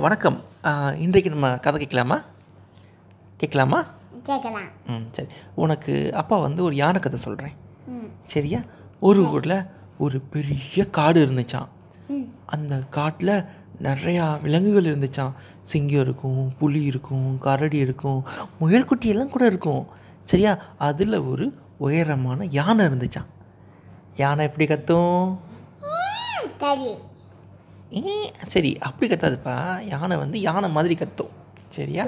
வணக்கம். இன்றைக்கு நம்ம கதை கேட்கலாமா? கேட்கலாமா? கேட்கலாம். ம் சரி. உனக்கு அப்பா வந்து ஒரு யானை கதை சொல்கிறேன் சரியா? ஒரு ஊரில் ஒரு பெரிய காடு இருந்துச்சாம். ம். அந்த காட்டில் நிறையா விலங்குகள் இருந்துச்சாம். சிங்கம் இருக்கும் புலி இருக்கும் கரடி இருக்கும் முயல்குட்டி எல்லாம் கூட இருக்கும். சரியா? அதில் ஒரு உயரமான யானை இருந்துச்சாம். யானை எப்படி கத்தும்? ஏ சரி அப்படி கத்தாதுப்பா. யானை வந்து யானை மாதிரி கத்தும். சரியா?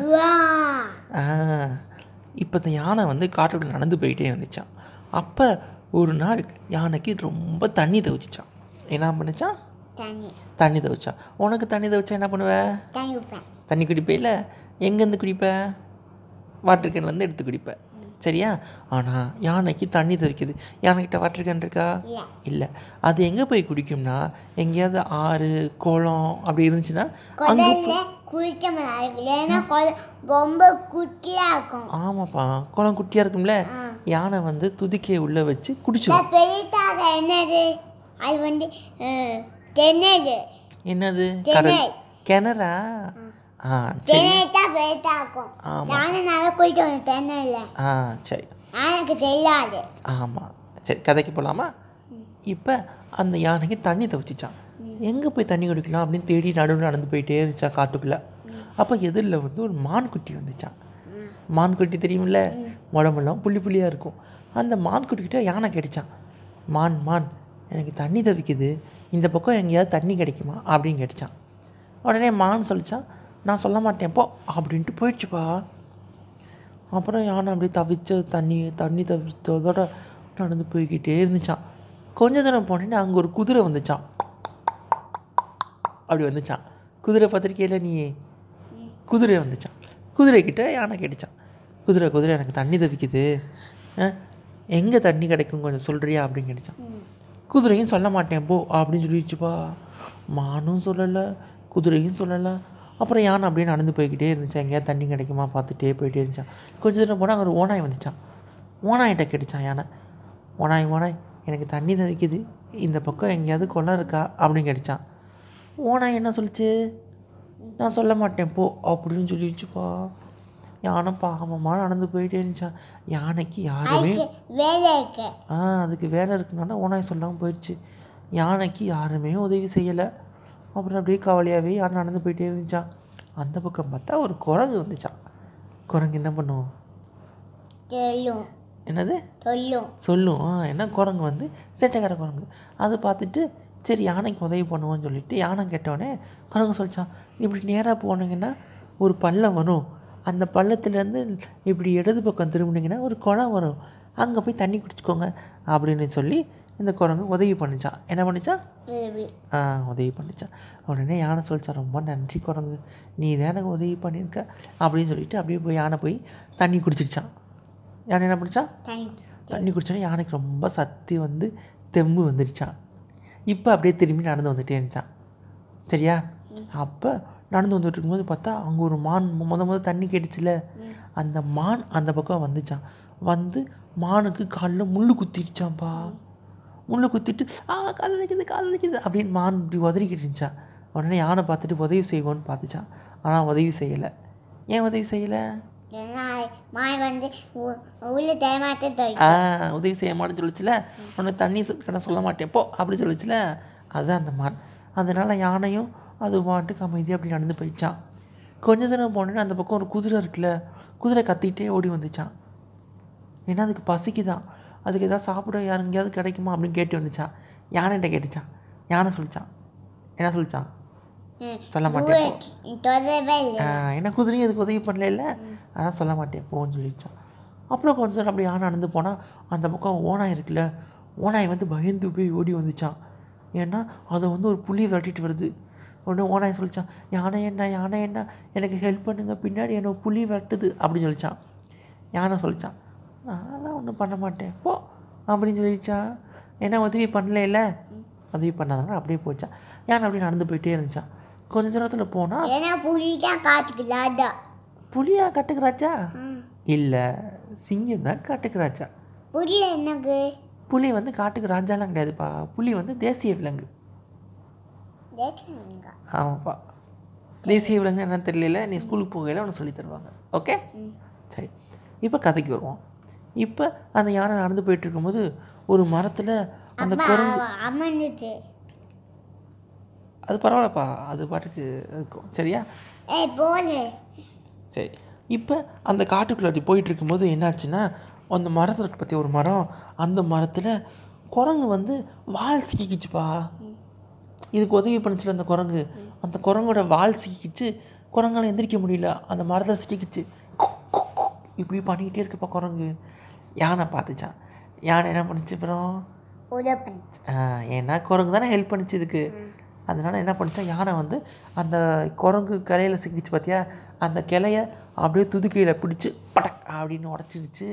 இப்போ இந்த யானை வந்து காட்டுக்குள்ள நடந்து போயிட்டே இருந்துச்சான் அப்போ ஒரு நாள் யானைக்கு ரொம்ப தண்ணி தவிச்சிச்சான் என்ன பண்ணுச்சான் தண்ணி. தண்ணி தவிச்சா உனக்கு தண்ணி தவிச்சா என்ன பண்ணுவ? தண்ணி குடிப்பே இல்லை எங்கேருந்து குடிப்ப? வாட்டர் கேன்லேருந்து எடுத்து குடிப்ப. சரியா? ஆனால் யானைக்கு தண்ணி தவிக்குது யானைக்கிட்ட வாட்டர் கேன் இருக்கா? இல்லை. அது எங்கே போய் குடிக்கும்னா எங்கேயாவது ஆறு குளம் அப்படி இருந்துச்சுன்னா ஆமாப்பா. குளம் குட்டியாக இருக்கும்ல? யானை வந்து துதிக்கையை உள்ளே வச்சு குடிச்சிடும் என்னது? என்னது? கிணறு. ஆ சரி தென்னை தான் பெருசாக இருக்கும் ஆமாம் நானும் நல்லா ஆ சரி எனக்கு தெரியாது ஆமாம் சரி கதைக்கு போகலாமா இப்போ அந்த யானைக்கு தண்ணி தவிச்சிச்சான் எங்கே போய் தண்ணி குடிக்கலாம் அப்படின்னு தேடி நடுவில் நடந்து போயிட்டே இருந்துச்சா காட்டுக்குள்ளே அப்போ எதிரில் வந்து ஒரு மான்குட்டி வந்துச்சான். மான்குட்டி தெரியுமில்ல உடம்பெல்லாம் புள்ளி புள்ளியாக இருக்கும் அந்த மான்குட்டிக்கிட்ட யானை கேட்டுச்சான் மான் மான் எனக்கு தண்ணி தவிக்குது இந்த பக்கம் எங்கேயாவது தண்ணி கிடைக்குமா அப்படின்னு கேட்டுச்சான் உடனே மான் சொல்லிச்சான் நான் சொல்ல மாட்டேன். போ அப்படின்ட்டு போயிடுச்சுப்பா. அப்புறம் யானை அப்படியே தவிச்ச தண்ணி தண்ணி தவிச்சதோட நடந்து போய்கிட்டே இருந்துச்சான் கொஞ்ச தூரம் போனேன்னு அங்கே ஒரு குதிரை வந்துச்சான் அப்படி வந்துச்சான் குதிரை பத்திரிக்கையில் நீ குதிரை வந்துச்சான் குதிரைக்கிட்ட யானை கேட்டுச்சான் குதிரை குதிரை எனக்கு தண்ணி தவிக்குது. எங்கே தண்ணி கிடைக்கும் கொஞ்சம் சொல்கிறியா அப்படின்னு கேட்டுச்சான் குதிரையும் சொல்ல மாட்டேன். போ அப்படின்னு சொல்லிடுச்சுப்பா. மானும் சொல்லலை குதிரையும் சொல்லலை அப்புறம் யானை அப்படியே நடந்து போய்கிட்டே இருந்துச்சு எங்கேயாவது தண்ணி கிடைக்குமா பார்த்துட்டே போயிட்டே இருந்துச்சான் கொஞ்ச தூரம் போனால் அங்கே ஒரு ஓனாய் வந்துச்சான் ஓனாயிட்ட கேட்டுச்சான் யானை. ஓனாய் ஓனாய் எனக்கு தண்ணி தவிக்குது. இந்த பக்கம் எங்கேயாவது குளம் இருக்கா அப்படின்னு கேட்டுச்சான் ஓனாய் என்ன சொல்லுச்சு? நான் சொல்ல மாட்டேன் போ அப்படின்னு சொல்லிடுச்சுப்பா. யானை பாகமமாக நடந்து போயிட்டே இருந்துச்சான் யானைக்கு யாருமே அதுக்கு வேலை இருக்கு. ஆ அதுக்கு வேலை இருக்குனால ஓனாய் சொல்லாமல் போயிடுச்சு. யானைக்கு யாருமே உதவி செய்யலை. அப்புறம் அப்படியே கவலையாகவே யானை நடந்து போயிட்டே இருந்துச்சான் அந்த பக்கம் பார்த்தா ஒரு குரங்கு வந்துச்சான் குரங்கு என்ன பண்ணும்? சொல்லும். என்னது? சொல்லும். சொல்லும். ஆ, என்ன குரங்கு வந்து? சேட்டைக்கார குரங்கு. அது பார்த்துட்டு சரி யானைக்கு உதவி பண்ணுவோன்னு சொல்லிட்டு யானை கேட்டோடனே குரங்கு சொல்லிச்சான் இப்படி நேராக போனீங்கன்னா ஒரு பள்ளம் வரும். அந்த பள்ளத்துலேருந்து இப்படி இடது பக்கம் திரும்பினீங்கன்னா ஒரு குளம் வரும். அங்கே போய் தண்ணி குடிச்சுக்கோங்க அப்படின்னு சொல்லி இந்த குரங்கு உதவி பண்ணிச்சான் என்ன பண்ணிச்சான் ஆ உதவி பண்ணிச்சான் உடனே யானை சொல்லிச்சான் ரொம்ப நன்றி குரங்கு. நீ தான் எனக்கு உதவி பண்ணியிருக்க. அப்படின்னு சொல்லிட்டு அப்படியே போய் யானை போய் தண்ணி குடிச்சிடுச்சான் யானை என்ன பண்ணிச்சான் தண்ணி தண்ணி குடிச்சோன்னே யானைக்கு ரொம்ப சக்தி வந்து தெம்பு வந்துடுச்சான் இப்போ அப்படியே திரும்பி நடந்து வந்துட்டே இருந்துச்சான் சரியா? அப்போ நடந்து வந்துட்டு இருக்கும்போது பார்த்தா அங்கே ஒரு மான் முத முத தண்ணி கேட்டுச்சுல. அந்த மான் அந்த பக்கம் வந்துச்சான் வந்து மானுக்கு காலில் முள் குத்திடுச்சான்ப்பா முள் குத்திட்டு ஆ கால் வலிக்குது கால் வலிக்குது அப்படின்னு மான் இப்படி உதறிக்கிட்டு இருந்துச்சான் உடனே யானை பார்த்துட்டு உதவி செய்வோன்னு பார்த்துச்சான் ஆனால் உதவி செய்யலை. ஏன் உதவி செய்யலை? ஆ உதவி செய்ய மாட்டேன்னு சொல்லிச்சுல. உனக்கு தண்ணி கடை சொல்ல மாட்டேன் போ அப்படி சொல்லிச்சுல. அதுதான் அந்த மான். அதனால் யானையும் அது பாட்டுக்கு அமைதியாக அப்படி நடந்து போயிடுச்சான் கொஞ்ச தூரம் போனேன்னு அந்த பக்கம் ஒரு குதிரை இருக்குல்ல குதிரை கத்திக்கிட்டே ஓடி வந்துச்சான். ஏன்னா அதுக்கு பசிக்குதான். அதுக்கு எதாவது சாப்பிட யார் எங்கேயாவது கிடைக்குமா அப்படின்னு கேட்டு வந்துச்சான் யானைகிட்ட கேட்டுச்சான் யானை சொல்லிச்சான் என்ன சொல்லிச்சான் சொல்ல மாட்டேன் என்ன குதிரையும் அதுக்கு உதவி பண்ணல இல்லை அதான் சொல்ல மாட்டேன் போன்னு சொல்லிடுச்சான் அப்புறம் கொஞ்சம் நேரம் அப்படி யானை நடந்து போனால் அந்த பக்கம் ஓனாய் இருக்குல்ல ஓனாய் வந்து பயந்து போய் ஓடி வந்துச்சான் ஏன்னா அதை வந்து ஒரு புலி விரட்டிட்டு வருது. உடனே ஓனாய் சொல்லிச்சான் யானை என்ன யானை என்ன எனக்கு ஹெல்ப் பண்ணுங்க பின்னாடி என்ன புலி விரட்டுது அப்படின்னு சொல்லிச்சான் யானை சொல்லிச்சான் நான் ஒன்றும் பண்ண மாட்டேன். போ அப்படின்னு சொல்லிச்சான் என்ன உதவி பண்ணல உதவி பண்ணாதனால அப்படியே போச்சான் யானை அப்படியே நடந்து போயிட்டே இருந்துச்சான் கொஞ்ச தூரத்தில் போனால் ஏன்னா புலியா காட்டுக்கு இல்லை சிங்கம் தான் காட்டுக்கு ராஜா புலி என்னக்கு புலி வந்து காட்டுக்கு ராஜாலாம் கிடையாதுப்பா. புலி வந்து தேசிய விலங்கு. ஆமாப்பா. தேசிய விலங்கு என்னன்னு தெரியல நீ ஸ்கூலுக்கு போகையில் உனக்கு சொல்லி தருவாங்க. ஓகே? சரி. இப்போ கதைக்கு வருவோம். இப்போ அந்த யானை நடந்து போயிட்டு இருக்கும்போது ஒரு மரத்தில் அந்த குரங்கு அமர்ந்துச்சு அது பரவாயில்லப்பா அது பாட்டுக்கு இருக்கும். சரியா? சரி. இப்போ அந்த காட்டுக்குள்ளே அப்படி போயிட்டு இருக்கும்போது என்னாச்சுன்னா அந்த மரத்தில் பற்றி ஒரு மரம். அந்த மரத்தில் குரங்கு வந்து வால் சிக்கிக்கிச்சுப்பா. இதுக்கு உதவி பண்ணுச்சுல அந்த குரங்கு. அந்த குரங்கோட வால் சிக்கிக்கிச்சு. குரங்கால எந்திரிக்க முடியல. அந்த மரத்தில் சிக்கிக்கிச்சு. இப்படி பண்ணிக்கிட்டே இருக்குப்பா குரங்கு. யானை பார்த்துச்சான் யானை என்ன பண்ணுச்சு அப்புறம் ஏன்னா குரங்கு தானே ஹெல்ப் பண்ணுச்சு இதுக்கு. அதனால் என்ன பண்ணுச்சா யானை வந்து அந்த குரங்கு கிளையில சிக்கிச்சு பார்த்தியா அந்த கிளைய அப்படியே துதுக்கையில் பிடிச்சி படக் அப்படின்னு உடச்சிடுச்சு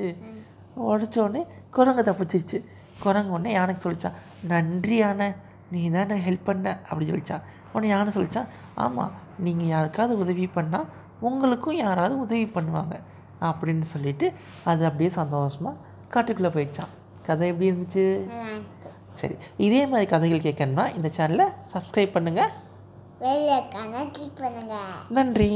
உடச்ச உடனே குரங்கு தப்பிச்சிருச்சு. குரங்கு உடனே யானைக்கு சொல்லிச்சான் நன்றி யானை நீ தானே ஹெல்ப் பண்ண அப்படி சொல்லிச்சான். உடனே யானை சொல்லிச்சான் ஆமாம் நீங்கள் யாருக்காவது உதவி பண்ணால் உங்களுக்கும் யாராவது உதவி பண்ணுவாங்க. அப்படின்னு சொல்லிட்டு அது அப்படியே சந்தோஷமாக காட்டுக்குள்ளே போயிடுச்சான் கதை எப்படி இருந்துச்சு? சரி இதே மாதிரி கதைகள் கேட்கணும்னா இந்த சேனலை சப்ஸ்கிரைப் பண்ணுங்கள் நன்றி.